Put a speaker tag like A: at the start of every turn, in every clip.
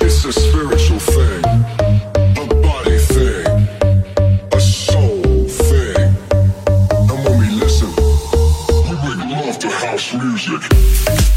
A: It's a spiritual thing, a body thing, a soul thing. And when we listen, we love the house music.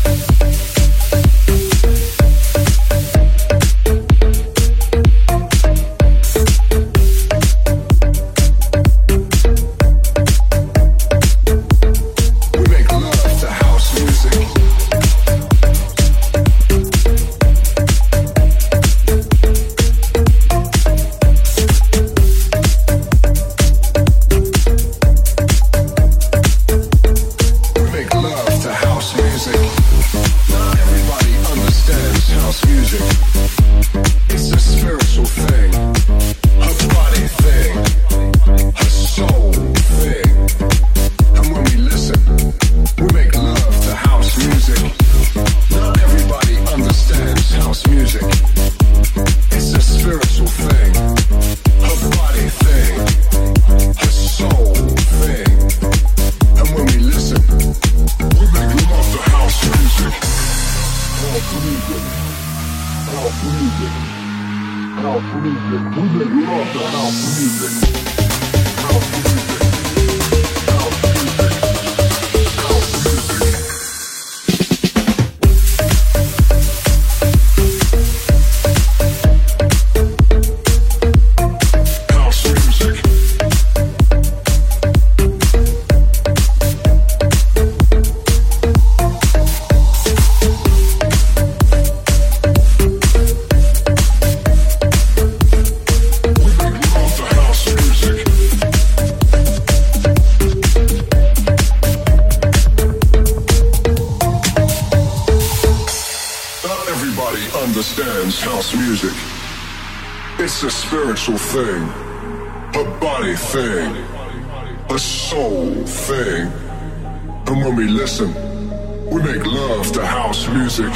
A: We make love to house music.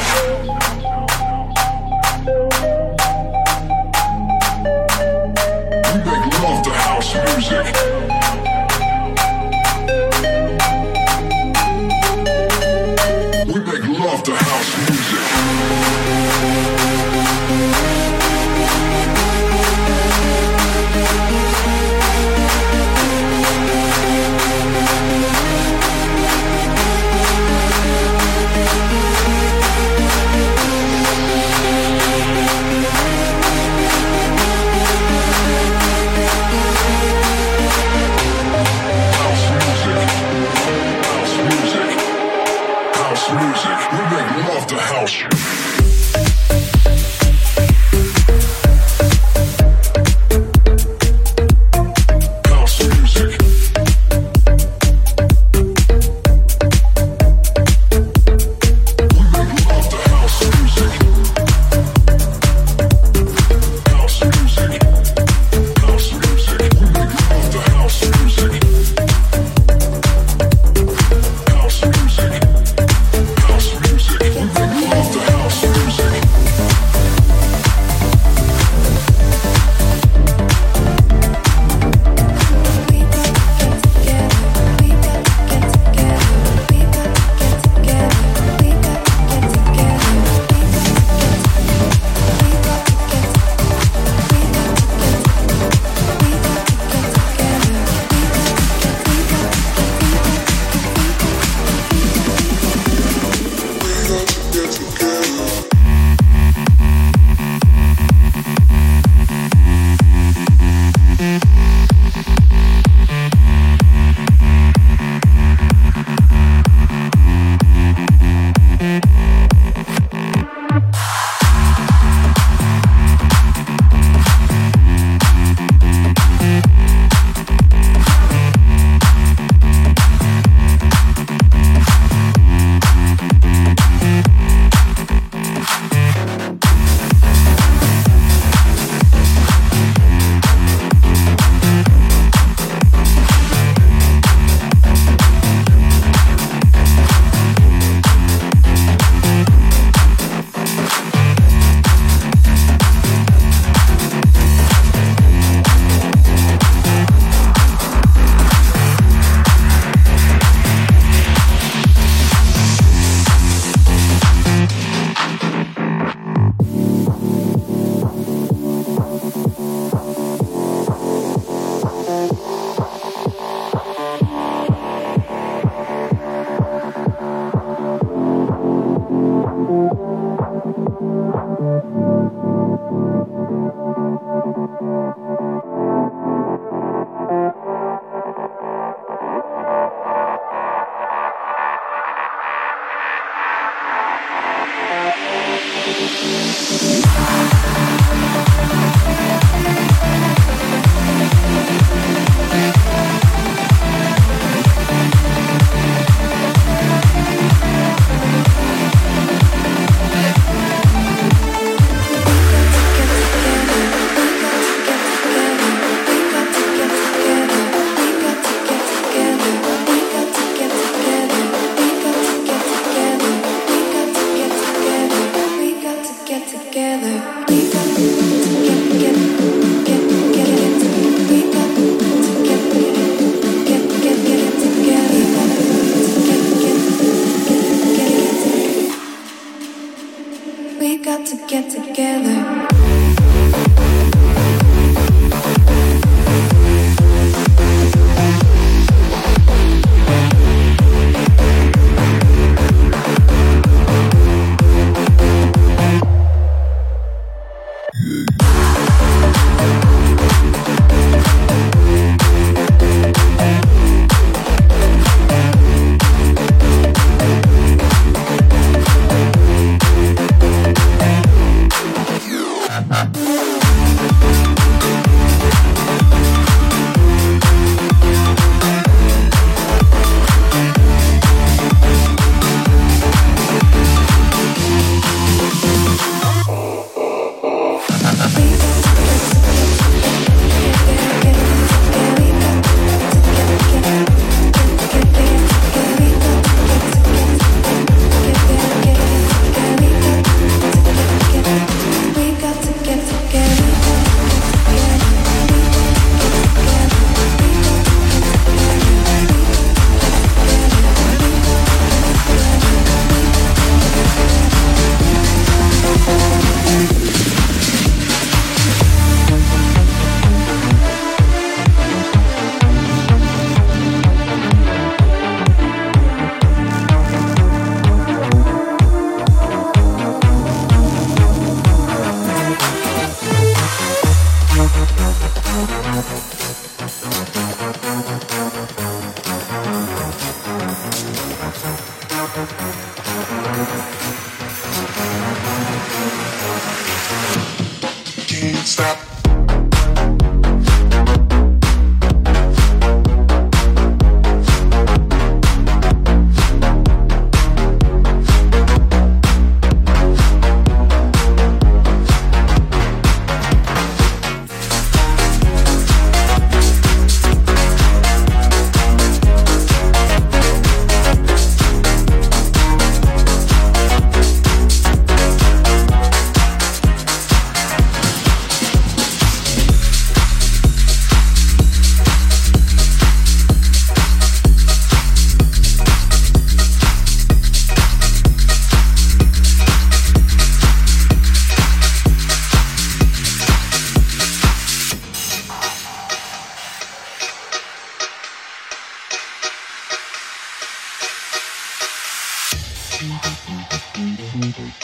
A: Thank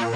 A: you.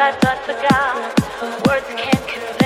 A: I've the god Words can't convey.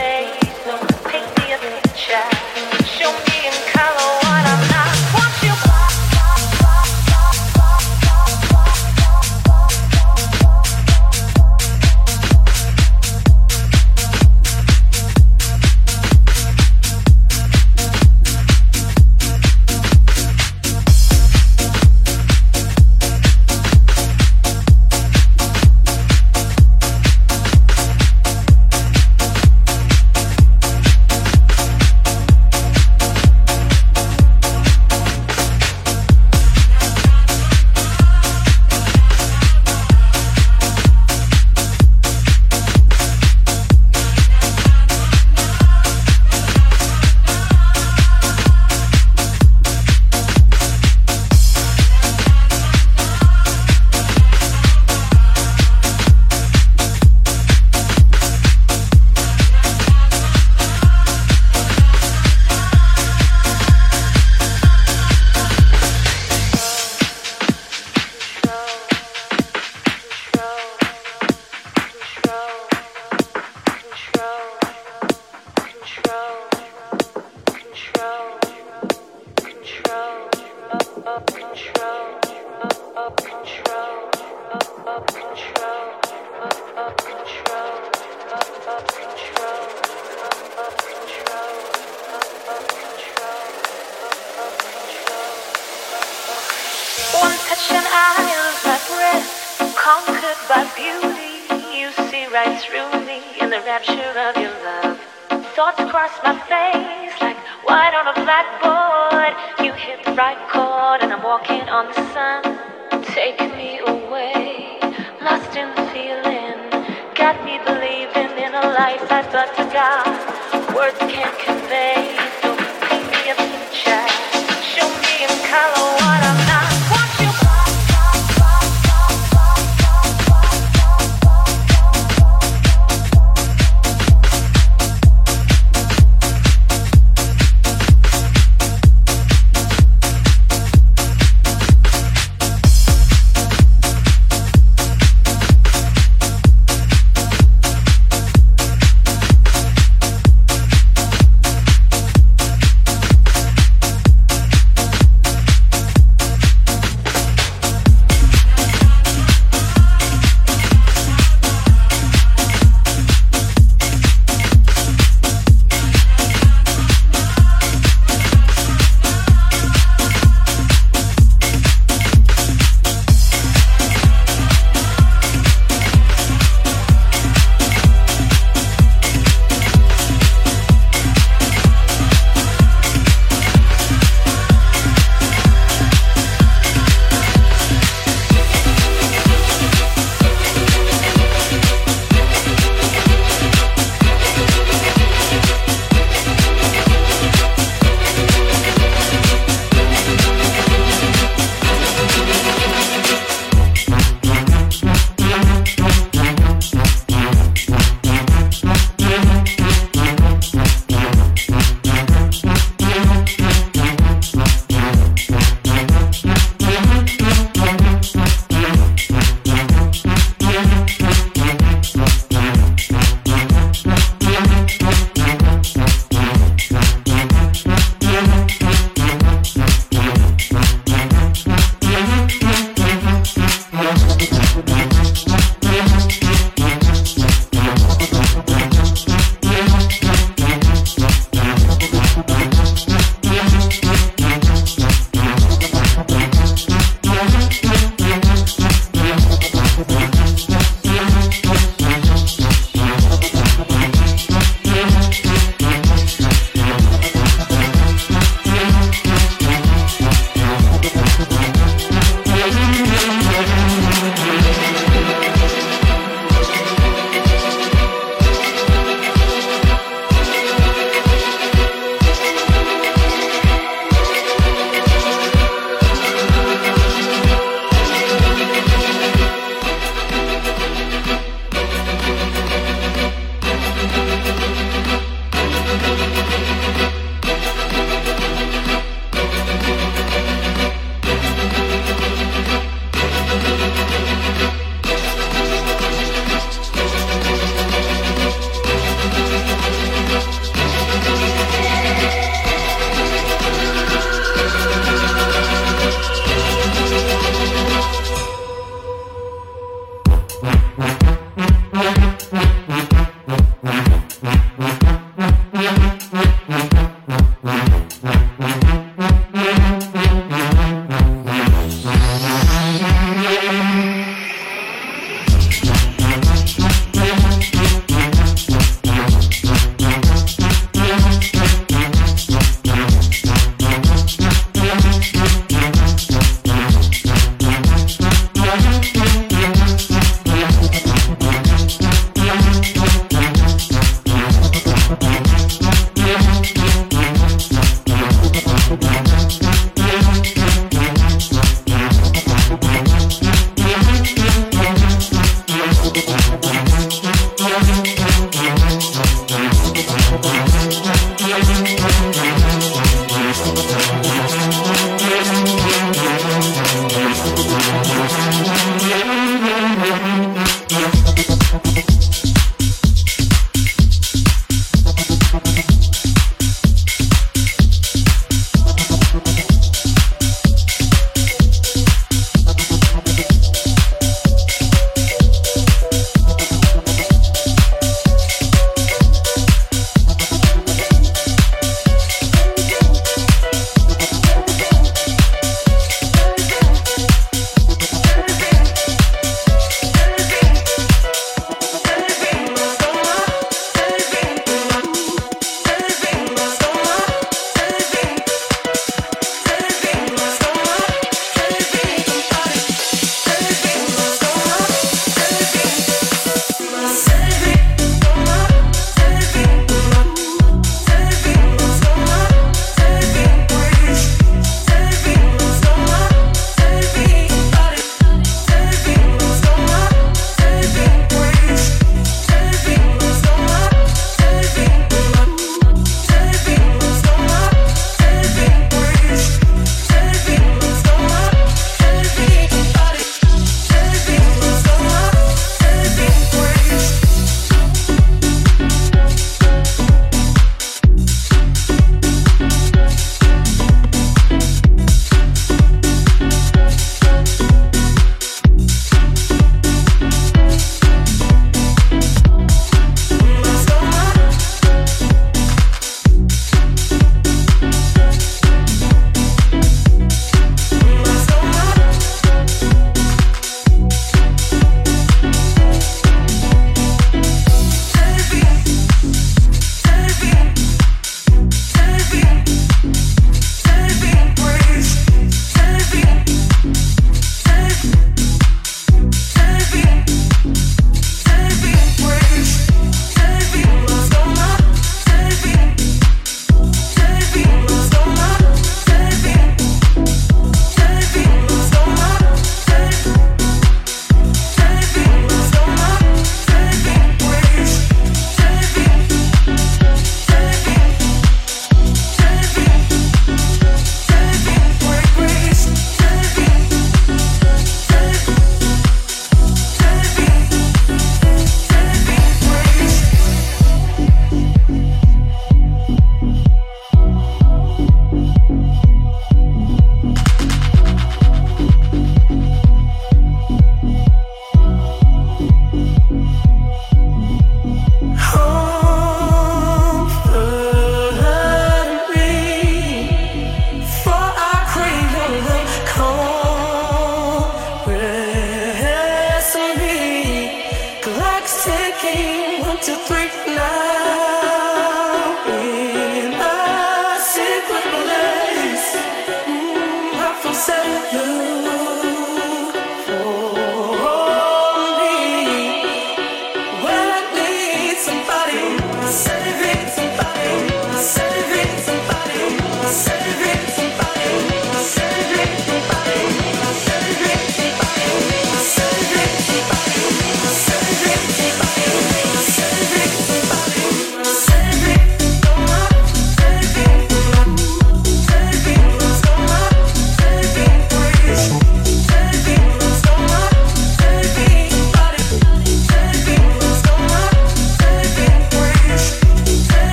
A: by beauty, you see right through me in the rapture of your love. Thoughts cross my face like white on a blackboard. You hit the right chord, and I'm walking on the sun. Take me away, lost in the feeling. Got me believing in a
B: life I thought forgot. Words can't convey.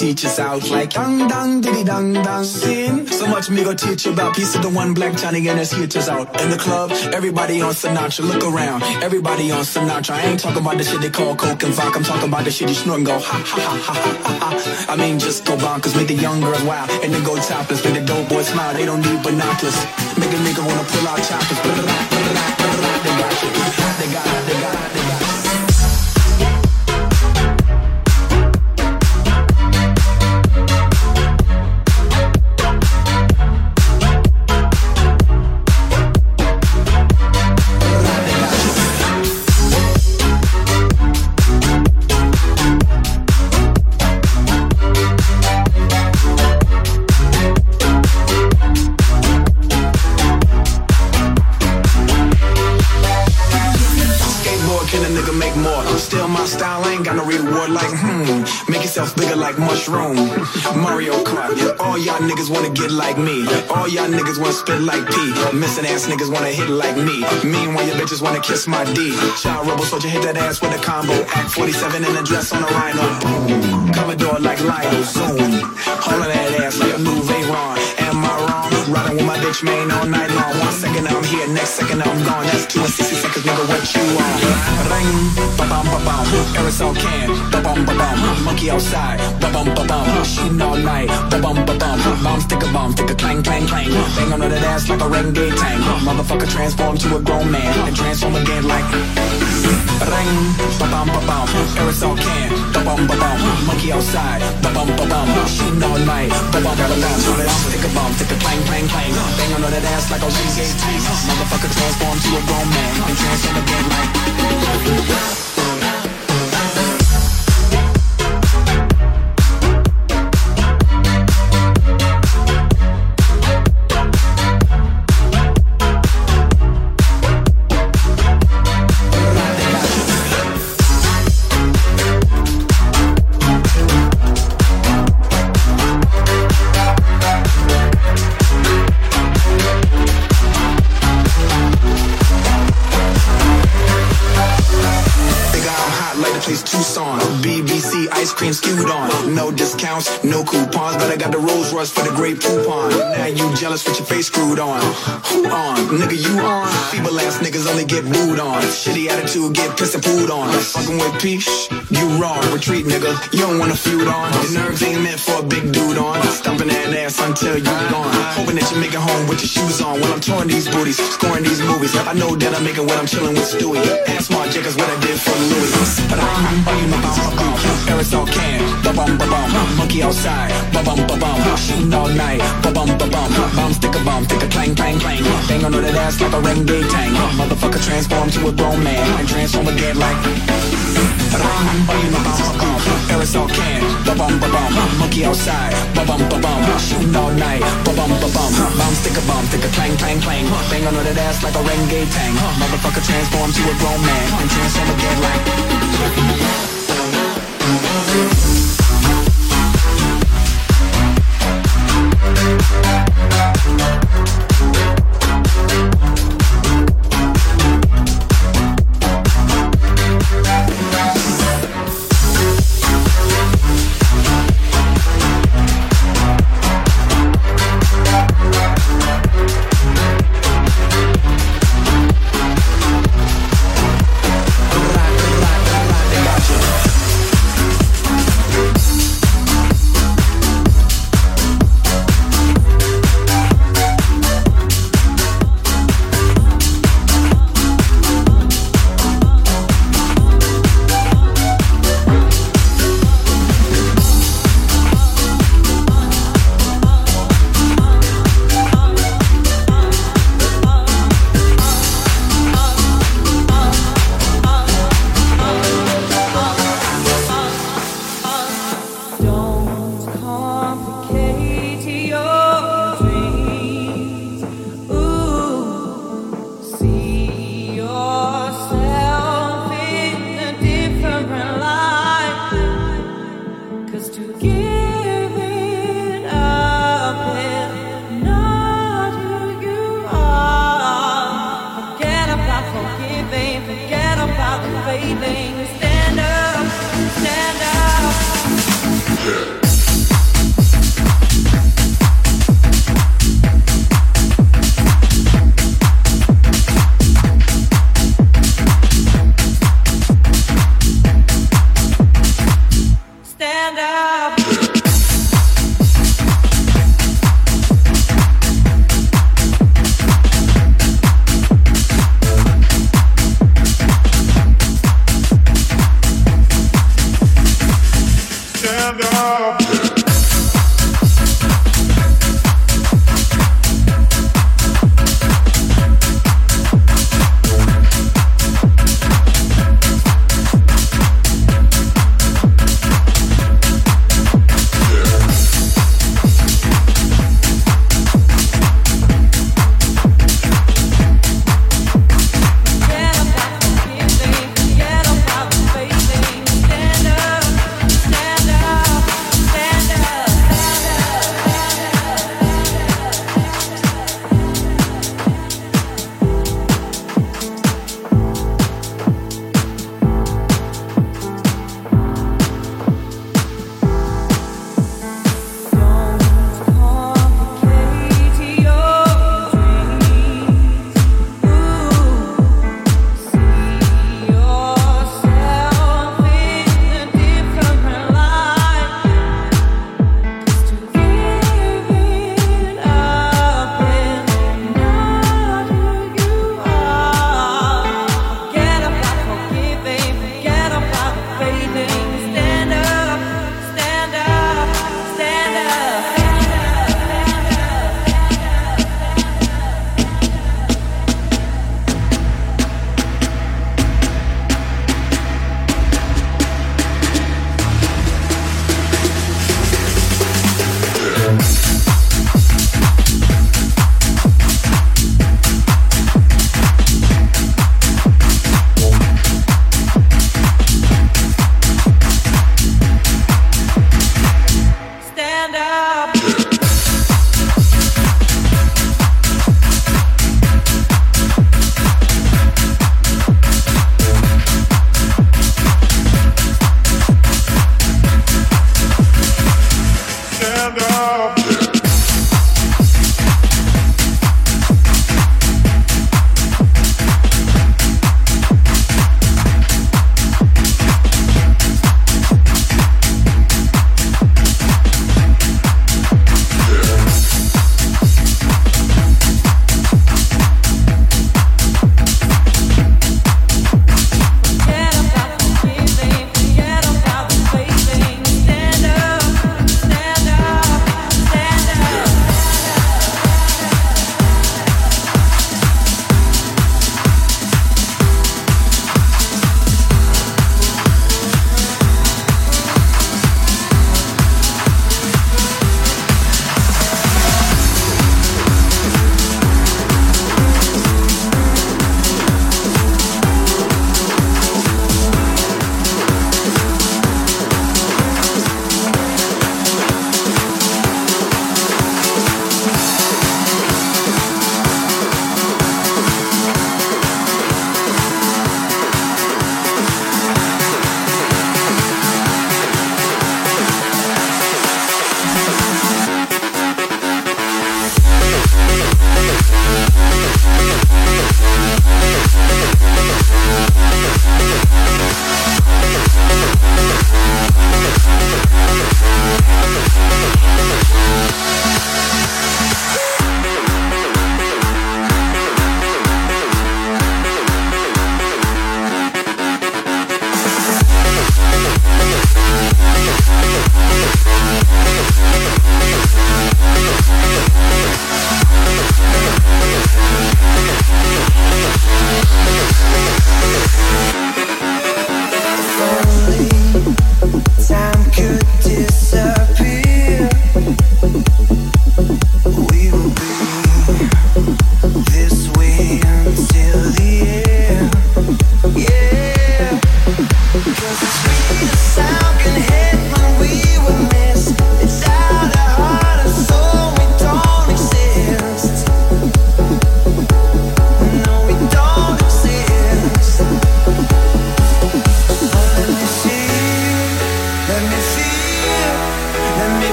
B: Teachers out like dang dang diddy dang dang sin. So much me go teach you about piece of the one black Johnny and his hitches out in the club. Everybody on Sinatra, look around. Everybody on Sinatra. I ain't talking about the shit they call coke and vodka. I'm talking about the shit you snort and go ha ha ha ha ha ha. I mean just go bonkers, make the young girls wild and then go topless, make the dope boys smile. They don't need binoculars. Make a nigga wanna pull out choppers. They got you. They got, they got, got. mushroom. Mario Kart. All y'all niggas wanna get like me. All y'all niggas wanna spit like P. Missing ass niggas wanna hit like me. Meanwhile, your bitches wanna kiss my D. Child rebel soldier hit that ass with a combo. AK-47 in a dress on a rhino. Boom. Commodore like Lionel. Zoom. Of that ass like a new Ron. Bitch main all night long. One second I'm here, next second I'm gone. That's two and 60 seconds, nigga, what you want? Ring, ba bum ba bum. Aerosol can, ba bum ba bum. Monkey outside, ba bum ba bum. Shooting all night, ba bum ba bum. Bomb stick a bomb, stick a clang clang clang. Bang on that ass like a renegade tank. Motherfucker transform to a grown man and transform again like. Ring, ba bum ba bum. Aerosol can, ba bum ba bum. Monkey outside, ba bum ba bum. Shooting all night, ba bum ba bum. Bomb stick a bomb, stick a clang clang clang. Bang on that ass like a tank. Motherfucker transform to a grown man and transform again like. On. With peace, you wrong. Retreat, nigga, you don't wanna feud on. Your nerves ain't meant for a big dude on. Stumping that ass until you gone. Hoping that you make it home with your shoes on. While I'm touring these booties, scoring these movies. I know that I'm making when I'm chilling with Stewie. And smart Jacobs what I did for Louis. But I'm buying my Aerosol can, ba bum ba bum. Monkey outside, ba bum ba bum. Shooting all night, ba bum ba bum. Bomb stick a bomb, stick a clang clang clang. Bang on that ass like a renegade tank. Motherfucker transform to a grown man and transform again like. Aerosol can, ba bum bum. Monkey outside, ba bum bum. Shooting all night, ba bum bum. Bomb stick a bomb, stick a clang clang clang. Bang on that ass like a renegade tank. Motherfucker transform to a grown man and transform again like.